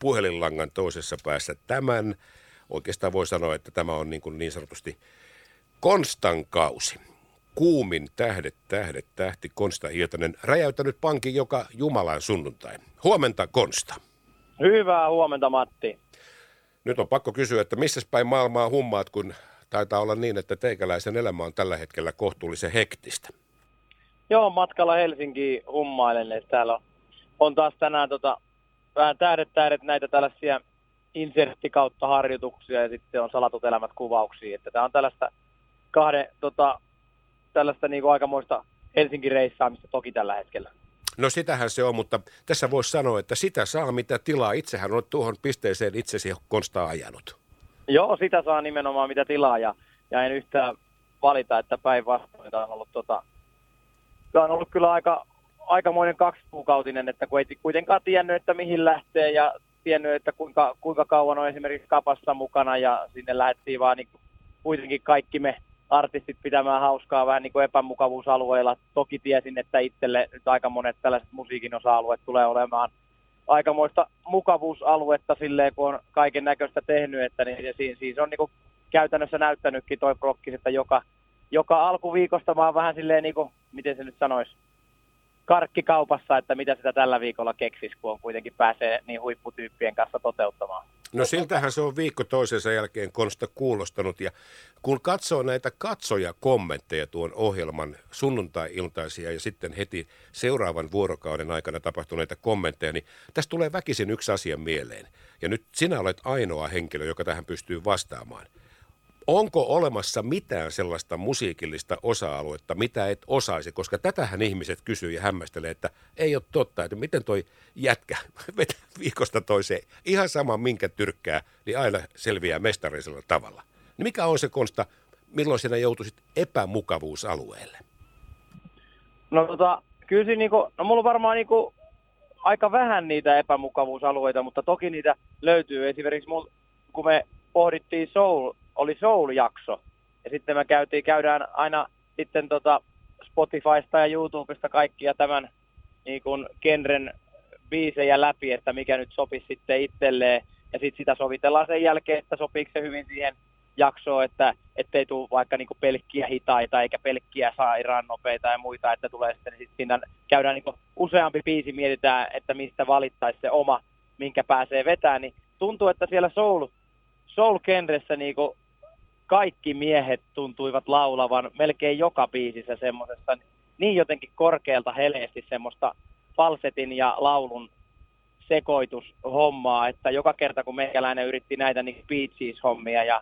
puhelinlangan toisessa päässä tämän. Oikeastaan voi sanoa, että tämä on niin, kuin niin sanotusti Konstan kausi. Kuumin tähdet, tähdet, tähti Konsta Hietanen räjäyttänyt pankin joka Jumalan sunnuntai. Huomenta Konsta. Hyvää huomenta Matti. Nyt on pakko kysyä, että missä päin maailmaa hummaat, kun taitaa olla niin, että teikäläisen elämä on tällä hetkellä kohtuullisen hektistä. Joo, matkalla Helsinkiin hummailen, että täällä on, on taas tänään tota, vähän tähdet tähdet näitä tällaisia insertti kautta harjoituksia ja sitten on salatut elämät kuvauksia. Että tämä on tällaista kahden, tota, tällaista niin kuin aikamoista Helsingin reissaamista toki tällä hetkellä. No sitähän se on, mutta tässä voisi sanoa, että sitä saa mitä tilaa. Itsehän on tuohon pisteeseen itsesi konstaa ajanut. Joo, sitä saa nimenomaan mitä tilaa ja, ja en yhtään valita, että päinvastoin on ollut, tota, tämä on ollut kyllä aika, aikamoinen kaksikuukautinen, että kun ei kuitenkaan tiennyt, että mihin lähtee ja tiennyt, että kuinka, kuinka kauan on esimerkiksi kapassa mukana ja sinne lähdettiin vaan niin kuitenkin kaikki me artistit pitämään hauskaa vähän niin kuin epämukavuusalueilla. Toki tiesin, että itselle nyt aika monet tällaiset musiikin osa-alueet tulee olemaan aikamoista mukavuusaluetta silleen, kun on kaiken näköistä tehnyt, että niin, siis, siis on niin kuin käytännössä näyttänytkin toi prokkis, että joka, joka alkuviikosta mä oon vähän silleen, niin kuin, miten se nyt sanoisi, karkkikaupassa, että mitä sitä tällä viikolla keksis, kun on kuitenkin pääsee niin huipputyyppien kanssa toteuttamaan. No siltähän se on viikko toisensa jälkeen Konsta kuulostanut ja kun katsoo näitä katsoja kommentteja tuon ohjelman sunnuntai-iltaisia ja sitten heti seuraavan vuorokauden aikana tapahtuneita kommentteja, niin tästä tulee väkisin yksi asia mieleen. Ja nyt sinä olet ainoa henkilö, joka tähän pystyy vastaamaan. Onko olemassa mitään sellaista musiikillista osa-aluetta, mitä et osaisi? Koska tätähän ihmiset kysyy ja hämmästelee, että ei ole totta, että miten toi jätkä vetää viikosta toiseen ihan sama minkä tyrkkää, niin aina selviää mestarisella tavalla. Niin mikä on se konsta, milloin sinä joutuisit epämukavuusalueelle? No tota, kyllä siinä niinku, no mulla on varmaan niinku aika vähän niitä epämukavuusalueita, mutta toki niitä löytyy. Esimerkiksi mul, kun me pohdittiin Soul oli Soul-jakso. Ja sitten me käytiin, käydään aina sitten tota Spotifysta ja YouTubesta kaikkia tämän niin kuin genren biisejä läpi, että mikä nyt sopisi sitten itselleen. Ja sitten sitä sovitellaan sen jälkeen, että sopiiko se hyvin siihen jaksoon, että ettei tule vaikka niinku pelkkiä hitaita eikä pelkkiä sairaan nopeita ja muita, että tulee sitten niin sit siinä käydään niinku useampi biisi, mietitään, että mistä valittaisi se oma, minkä pääsee vetämään, niin tuntuu, että siellä soul, soul-genressä niinku kaikki miehet tuntuivat laulavan melkein joka biisissä semmoisesta niin jotenkin korkealta heleesti semmoista falsetin ja laulun sekoitushommaa, että joka kerta kun meikäläinen yritti näitä niin Beach hommia ja,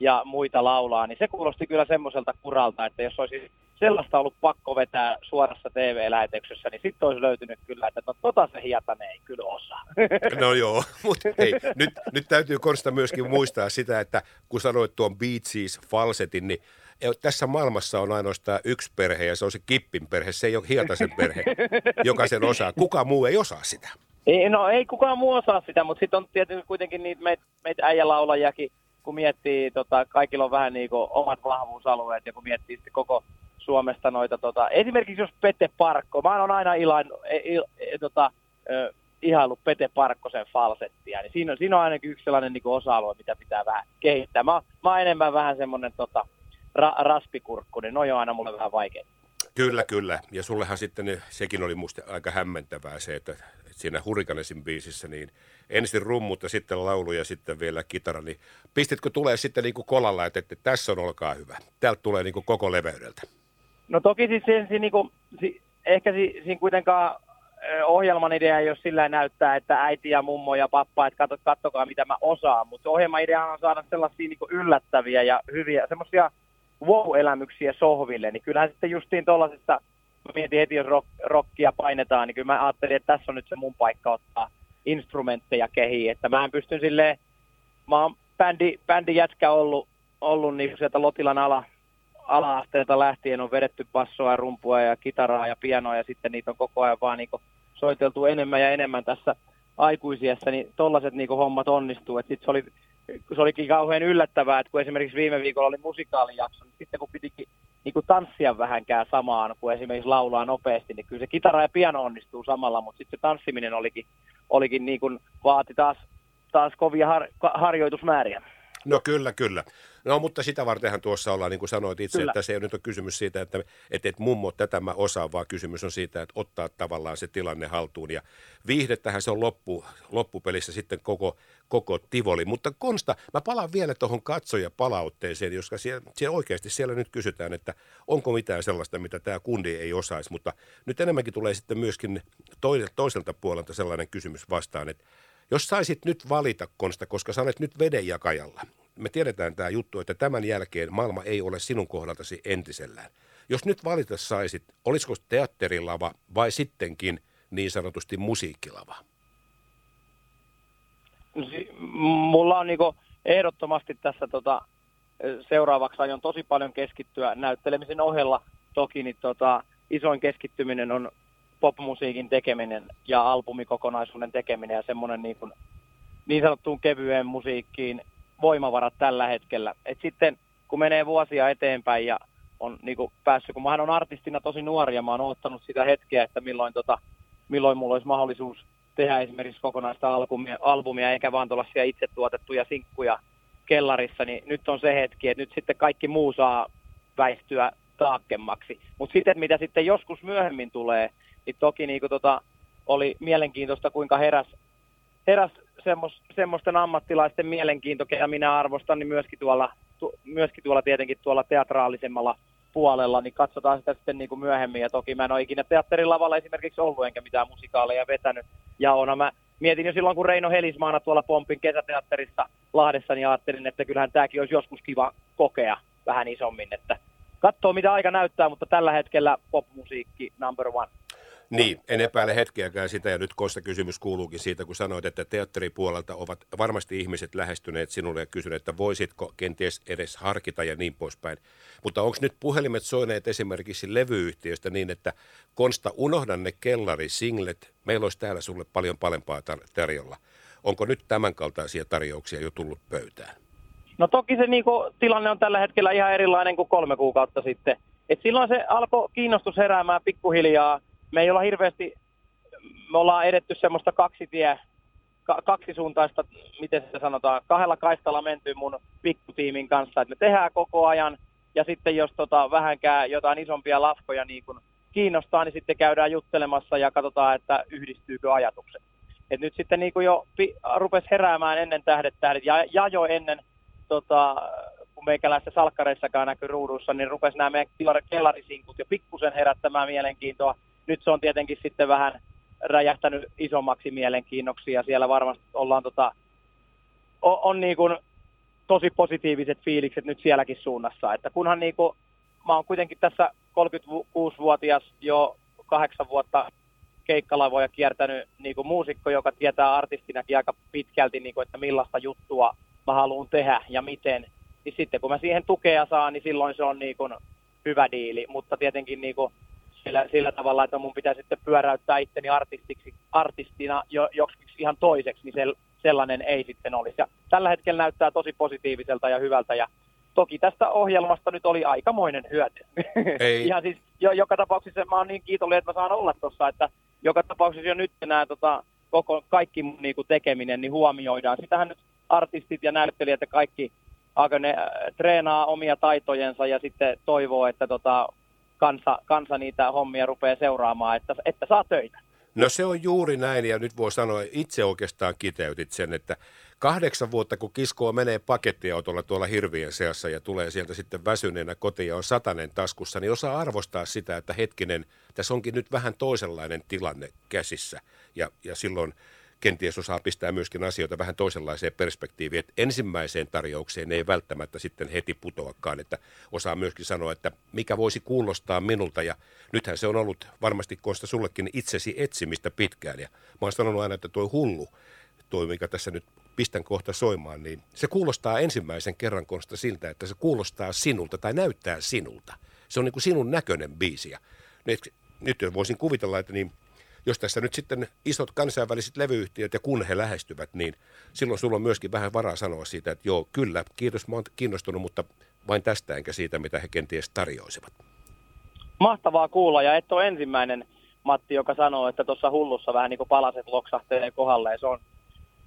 ja muita laulaa, niin se kuulosti kyllä semmoiselta kuralta, että jos olisi sellaista ollut pakko vetää suorassa TV-lähetyksessä, niin sitten olisi löytynyt kyllä, että no tota se hiatanen ei kyllä osaa. No joo, mutta hei, nyt, nyt täytyy Konsta myöskin muistaa sitä, että kun sanoit tuon Beatsies falsetin, niin tässä maailmassa on ainoastaan yksi perhe ja se on se Kippin perhe, se ei ole Hietasen perhe, joka sen osaa. Kuka muu ei osaa sitä? Ei, no ei kukaan muu osaa sitä, mutta sitten on tietysti kuitenkin niitä meitä meit äijälaulajakin, kun miettii, tota, kaikilla on vähän niin kuin omat vahvuusalueet ja kun miettii sitten koko Suomesta noita, tota, esimerkiksi jos Pete Parkko, mä oon aina ilain, il, il, tota, ö, ihailu Pete Parkkosen falsettia, niin siinä on, siinä on ainakin yksi sellainen niin osa-alue, mitä pitää vähän kehittää. Mä, mä oon enemmän vähän semmoinen tota, ra, raspikurkku, niin noin on aina mulle vähän vaikea. Kyllä, kyllä. Ja sullehan sitten niin sekin oli musta aika hämmentävää se, että siinä Hurrikanesin biisissä niin ensin rummut ja sitten laulu ja sitten vielä kitara, niin pistitkö tulee sitten niin kuin kolalla, että, että tässä on olkaa hyvä. Täältä tulee niin kuin koko leveydeltä. No toki siis siinä, siinä, niin kuin, ehkä siinä kuitenkaan ohjelman idea ei ole sillä näyttää, että äiti ja mummo ja pappa, että katso, katsokaa mitä mä osaan, mutta ohjelman idea on saada sellaisia niin yllättäviä ja hyviä, semmoisia wow-elämyksiä sohville, niin kyllähän sitten justiin tuollaisessa, mä mietin heti, jos rock, rockia painetaan, niin kyllä mä ajattelin, että tässä on nyt se mun paikka ottaa instrumentteja kehiin, että mä en pysty silleen, mä oon bändi, bändi jätkä ollut, ollut niin sieltä Lotilan ala, ala-asteelta lähtien on vedetty bassoa ja rumpua ja kitaraa ja pianoa ja sitten niitä on koko ajan vaan niin soiteltu enemmän ja enemmän tässä aikuisiassa, niin tollaset niin hommat onnistuu. Sitten se, oli, se olikin kauhean yllättävää, että kun esimerkiksi viime viikolla oli musikaalijakso, niin sitten kun pitikin niin kuin tanssia vähänkään samaan kuin esimerkiksi laulaa nopeasti, niin kyllä se kitara ja piano onnistuu samalla, mutta sitten se tanssiminen olikin, olikin niin kuin, vaati taas taas kovia har, harjoitusmääriä. No kyllä, kyllä. No mutta sitä vartenhan tuossa ollaan, niin kuin sanoit itse, Kyllä. että se ei nyt ole kysymys siitä, että, että, että mummo tätä mä osaan, vaan kysymys on siitä, että ottaa tavallaan se tilanne haltuun. Ja viihdettähän se on loppu, loppupelissä sitten koko, koko tivoli. Mutta Konsta, mä palaan vielä tuohon katsojapalautteeseen, koska siellä, siellä oikeasti siellä nyt kysytään, että onko mitään sellaista, mitä tämä kundi ei osaisi. Mutta nyt enemmänkin tulee sitten myöskin toiselta puolelta sellainen kysymys vastaan, että jos saisit nyt valita Konsta, koska sä olet nyt vedenjakajalla, me tiedetään tämä juttu, että tämän jälkeen maailma ei ole sinun kohdaltasi entisellään. Jos nyt valita saisit, olisiko teatterilava vai sittenkin niin sanotusti musiikkilava? Mulla on niinku ehdottomasti tässä tota, seuraavaksi aion tosi paljon keskittyä näyttelemisen ohella. Toki niin tota, isoin keskittyminen on popmusiikin tekeminen ja albumikokonaisuuden tekeminen ja semmoinen niin, kuin, niin sanottuun kevyeen musiikkiin voimavarat tällä hetkellä. Et sitten kun menee vuosia eteenpäin ja on niin kuin päässyt, kun mä on artistina tosi nuori ja mä oon odottanut sitä hetkeä, että milloin, tota, milloin mulla olisi mahdollisuus tehdä esimerkiksi kokonaista albumia, albumia eikä vaan tuollaisia itse tuotettuja sinkkuja kellarissa, niin nyt on se hetki, että nyt sitten kaikki muu saa väistyä taakkemmaksi. Mutta sitten mitä sitten joskus myöhemmin tulee, niin toki niin kuin tota, oli mielenkiintoista, kuinka heräs, heräs semmos, semmoisten ammattilaisten mielenkiinto, ketä minä arvostan, niin myöskin tuolla, tu, myöskin tuolla tietenkin tuolla teatraalisemmalla puolella, niin katsotaan sitä sitten niin kuin myöhemmin. Ja toki mä en ole ikinä teatterilavalla esimerkiksi ollut, enkä mitään musikaaleja vetänyt. Ja ona mä mietin jo silloin, kun Reino Helismaana tuolla Pompin kesäteatterissa Lahdessa, niin ajattelin, että kyllähän tämäkin olisi joskus kiva kokea vähän isommin. Että katsoo, mitä aika näyttää, mutta tällä hetkellä popmusiikki number one. Niin, en epäile hetkeäkään sitä ja nyt Kosta kysymys kuuluukin siitä, kun sanoit, että teatteripuolelta ovat varmasti ihmiset lähestyneet sinulle ja kysyneet, että voisitko kenties edes harkita ja niin poispäin. Mutta onko nyt puhelimet soineet esimerkiksi levyyhtiöstä niin, että Konsta unohda ne kellari-singlet, meillä olisi täällä sulle paljon parempaa tar- tarjolla. Onko nyt tämänkaltaisia tarjouksia jo tullut pöytään? No toki se niin kuin, tilanne on tällä hetkellä ihan erilainen kuin kolme kuukautta sitten. Et silloin se alkoi kiinnostus heräämään pikkuhiljaa – me ei olla hirveästi, me ollaan edetty semmoista kaksitie, kaksisuuntaista, miten se sanotaan, kahdella kaistalla menty mun pikkutiimin kanssa, että me tehdään koko ajan, ja sitten jos tota, vähänkään jotain isompia lafkoja niin kun kiinnostaa, niin sitten käydään juttelemassa ja katsotaan, että yhdistyykö ajatukset. Et nyt sitten niin kuin jo pi, rupesi heräämään ennen tähdet tähdet, ja, ja jo ennen, tota, kun meikäläistä salkkareissakaan näkyy ruudussa, niin rupesi nämä meidän kellarisinkut jo pikkusen herättämään mielenkiintoa nyt se on tietenkin sitten vähän räjähtänyt isommaksi mielenkiinnoksi ja siellä varmasti ollaan tota, on, on niin kuin tosi positiiviset fiilikset nyt sielläkin suunnassa. Että kunhan niin kuin, mä oon kuitenkin tässä 36-vuotias jo kahdeksan vuotta keikkalavoja kiertänyt niin kuin muusikko, joka tietää artistinakin aika pitkälti, niin kuin, että millaista juttua mä haluan tehdä ja miten. Niin sitten kun mä siihen tukea saan, niin silloin se on niin kuin hyvä diili. Mutta tietenkin niin kuin sillä, sillä tavalla, että mun pitää sitten pyöräyttää itteni artistiksi, artistina jo, joksikin ihan toiseksi, niin sel, sellainen ei sitten olisi. Ja tällä hetkellä näyttää tosi positiiviselta ja hyvältä ja toki tästä ohjelmasta nyt oli aikamoinen hyöty. Ei. ihan siis jo, joka tapauksessa mä oon niin kiitollinen, että mä saan olla tuossa, että joka tapauksessa jo nyt nämä tota, koko, kaikki mun niinku tekeminen niin huomioidaan. Sitähän nyt artistit ja näyttelijät ja kaikki aika ne äh, treenaa omia taitojensa ja sitten toivoo, että tota, kansa, kansa niitä hommia rupeaa seuraamaan, että, että saa töitä. No se on juuri näin ja nyt voi sanoa, itse oikeastaan kiteytit sen, että kahdeksan vuotta kun kiskoa menee pakettiautolla tuolla hirvien seassa ja tulee sieltä sitten väsyneenä kotiin ja on satanen taskussa, niin osaa arvostaa sitä, että hetkinen, tässä onkin nyt vähän toisenlainen tilanne käsissä ja, ja silloin kenties osaa pistää myöskin asioita vähän toisenlaiseen perspektiiviin, että ensimmäiseen tarjoukseen ei välttämättä sitten heti putoakaan, että osaa myöskin sanoa, että mikä voisi kuulostaa minulta. Ja nythän se on ollut varmasti Konsta sullekin itsesi etsimistä pitkään. Ja mä oon sanonut aina, että tuo hullu, tuo mikä tässä nyt pistän kohta soimaan, niin se kuulostaa ensimmäisen kerran Konsta siltä, että se kuulostaa sinulta tai näyttää sinulta. Se on niin kuin sinun näköinen biisi. Ja nyt, nyt voisin kuvitella, että niin jos tässä nyt sitten isot kansainväliset levyyhtiöt ja kun he lähestyvät, niin silloin sulla on myöskin vähän varaa sanoa siitä, että joo, kyllä, kiitos, mä oon kiinnostunut, mutta vain tästä enkä siitä, mitä he kenties tarjoisivat. Mahtavaa kuulla ja et ole ensimmäinen Matti, joka sanoo, että tuossa hullussa vähän niin kuin palaset loksahtelee kohdalleen. Se on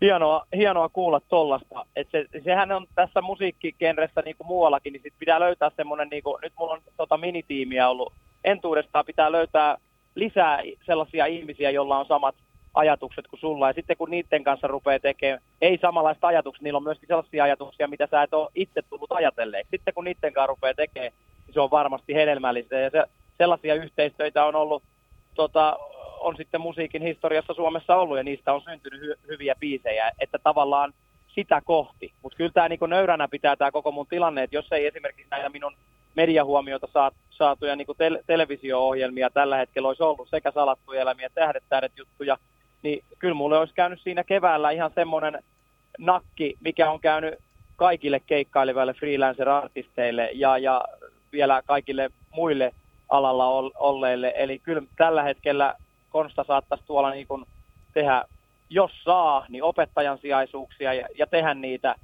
hienoa, hienoa kuulla tollasta. Et se, sehän on tässä musiikkikenressä niin kuin muuallakin, niin sit pitää löytää semmoinen, niin nyt mulla on tota minitiimiä ollut entuudestaan, pitää löytää lisää sellaisia ihmisiä, joilla on samat ajatukset kuin sulla. Ja sitten kun niiden kanssa rupeaa tekemään, ei samanlaista ajatuksia, niillä on myöskin sellaisia ajatuksia, mitä sä et ole itse tullut ajatelleeksi. Sitten kun niiden kanssa rupeaa tekemään, niin se on varmasti hedelmällistä. Ja se, sellaisia yhteistöitä on ollut, tota, on sitten musiikin historiassa Suomessa ollut, ja niistä on syntynyt hy- hyviä biisejä, että tavallaan sitä kohti. Mutta kyllä tämä niinku nöyränä pitää tämä koko mun tilanne, että jos ei esimerkiksi näitä minun mediahuomiota saat, saatuja niin tel- televisio-ohjelmia tällä hetkellä olisi ollut, sekä salattuja elämiä, tähdet, tähdet juttuja, niin kyllä mulle olisi käynyt siinä keväällä ihan semmoinen nakki, mikä on käynyt kaikille keikkaileville freelancer-artisteille ja, ja vielä kaikille muille alalla olleille. Eli kyllä tällä hetkellä Konsta saattaisi tuolla niin kuin tehdä, jos saa, niin opettajan sijaisuuksia ja, ja tehdä niitä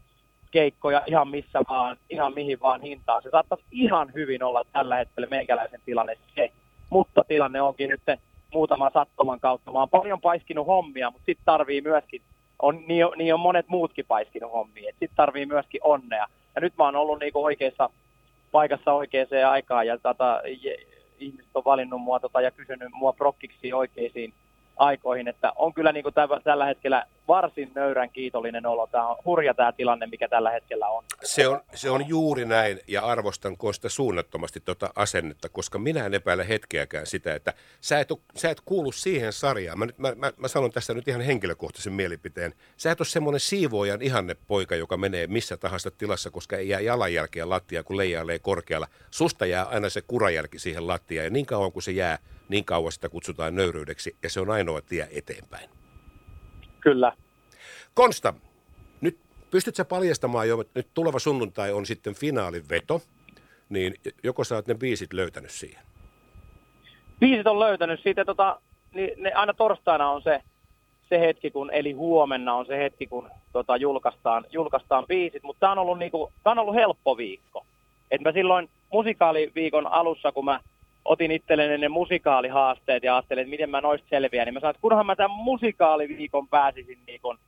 keikkoja ihan missä vaan, ihan mihin vaan hintaan. Se saattaisi ihan hyvin olla tällä hetkellä meikäläisen tilanne se. Mutta tilanne onkin nyt muutaman sattuman kautta. Mä oon paljon paiskinut hommia, mutta sitten tarvii myöskin, on, niin, niin on monet muutkin paiskinut hommia, sitten tarvii myöskin onnea. Ja nyt mä oon ollut niinku oikeassa paikassa oikeaan aikaan ja tota, ihmiset on valinnut mua tota, ja kysynyt mua prokkiksi oikeisiin aikoihin, että on kyllä niin kuin tällä hetkellä varsin nöyrän kiitollinen olo. Tämä on hurja tämä tilanne, mikä tällä hetkellä on. Se on, se on juuri näin ja arvostan Kosta suunnattomasti tuota asennetta, koska minä en epäile hetkeäkään sitä, että sä et, sä et kuulu siihen sarjaan. Mä, nyt, mä, mä, mä sanon tässä nyt ihan henkilökohtaisen mielipiteen. Sä et ole semmoinen siivoojan ihanne poika, joka menee missä tahansa tilassa, koska ei jää jalanjälkeä lattia, kun leijailee korkealla. Susta jää aina se kurajälki siihen lattiaan ja niin kauan kuin se jää, niin kauan sitä kutsutaan nöyryydeksi ja se on ainoa tie eteenpäin. Kyllä. Konsta, nyt pystyt sä paljastamaan jo, että nyt tuleva sunnuntai on sitten finaaliveto, niin joko sä oot ne biisit löytänyt siihen? Biisit on löytänyt siitä, tota, niin ne aina torstaina on se, se hetki, kun, eli huomenna on se hetki, kun tota, julkaistaan, julkaistaan biisit, mutta tämä on, ollut niinku, on ollut helppo viikko. Et mä silloin musikaaliviikon alussa, kun mä otin itselleni ne musikaalihaasteet ja ajattelin, että miten mä noista selviän, niin mä sanoin, että kunhan mä tämän musikaaliviikon pääsisin niin kuin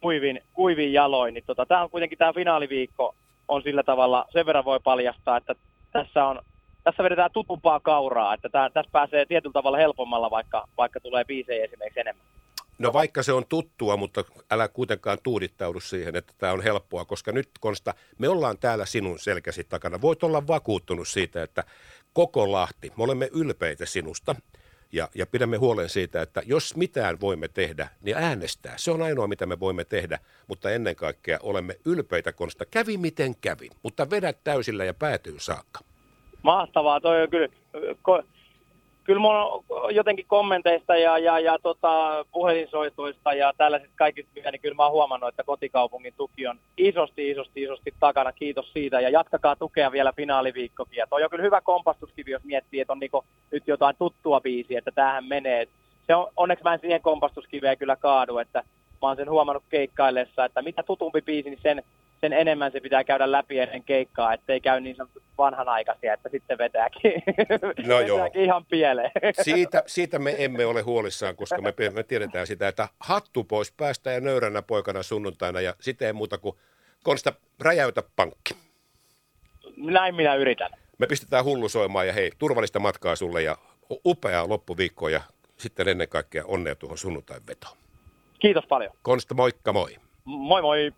kuivin, kuivin jaloin, niin tota, tämä on kuitenkin tämä finaaliviikko on sillä tavalla, sen verran voi paljastaa, että tässä on tässä vedetään tutumpaa kauraa, että tässä pääsee tietyllä tavalla helpommalla, vaikka, vaikka tulee biisejä esimerkiksi enemmän. No vaikka se on tuttua, mutta älä kuitenkaan tuudittaudu siihen, että tämä on helppoa, koska nyt Konsta, me ollaan täällä sinun selkäsi takana. Voit olla vakuuttunut siitä, että koko Lahti, me olemme ylpeitä sinusta ja, ja pidämme huolen siitä, että jos mitään voimme tehdä, niin äänestää. Se on ainoa, mitä me voimme tehdä, mutta ennen kaikkea olemme ylpeitä Konsta. Kävi miten kävi, mutta vedät täysillä ja päätyy saakka. Mahtavaa, toi on kyllä, kyllä mulla jotenkin kommenteista ja, ja, ja tota, puhelinsoitoista ja tällaisista kaikista, niin kyllä mä oon huomannut, että kotikaupungin tuki on isosti, isosti, isosti takana. Kiitos siitä ja jatkakaa tukea vielä finaaliviikkokin. Ja toi on kyllä hyvä kompastuskivi, jos miettii, että on niinku nyt jotain tuttua biisiä, että tämähän menee. Se on, onneksi mä en siihen kompastuskiveen kyllä kaadu, että mä oon sen huomannut keikkaillessa, että mitä tutumpi biisi, niin sen sen enemmän se pitää käydä läpi ennen keikkaa, ettei käy niin sanotusti vanhanaikaisia, että sitten vetääkin, no vetääkin ihan pieleen. Siitä, siitä me emme ole huolissaan, koska me, me tiedetään sitä, että hattu pois päästä ja nöyränä poikana sunnuntaina ja sitten ei muuta kuin Konsta, räjäytä pankki. Näin minä yritän. Me pistetään hullu soimaan ja hei, turvallista matkaa sulle ja upeaa loppuviikkoa ja sitten ennen kaikkea onnea tuohon sunnuntain vetoon. Kiitos paljon. Konsta, moikka moi. Moi moi.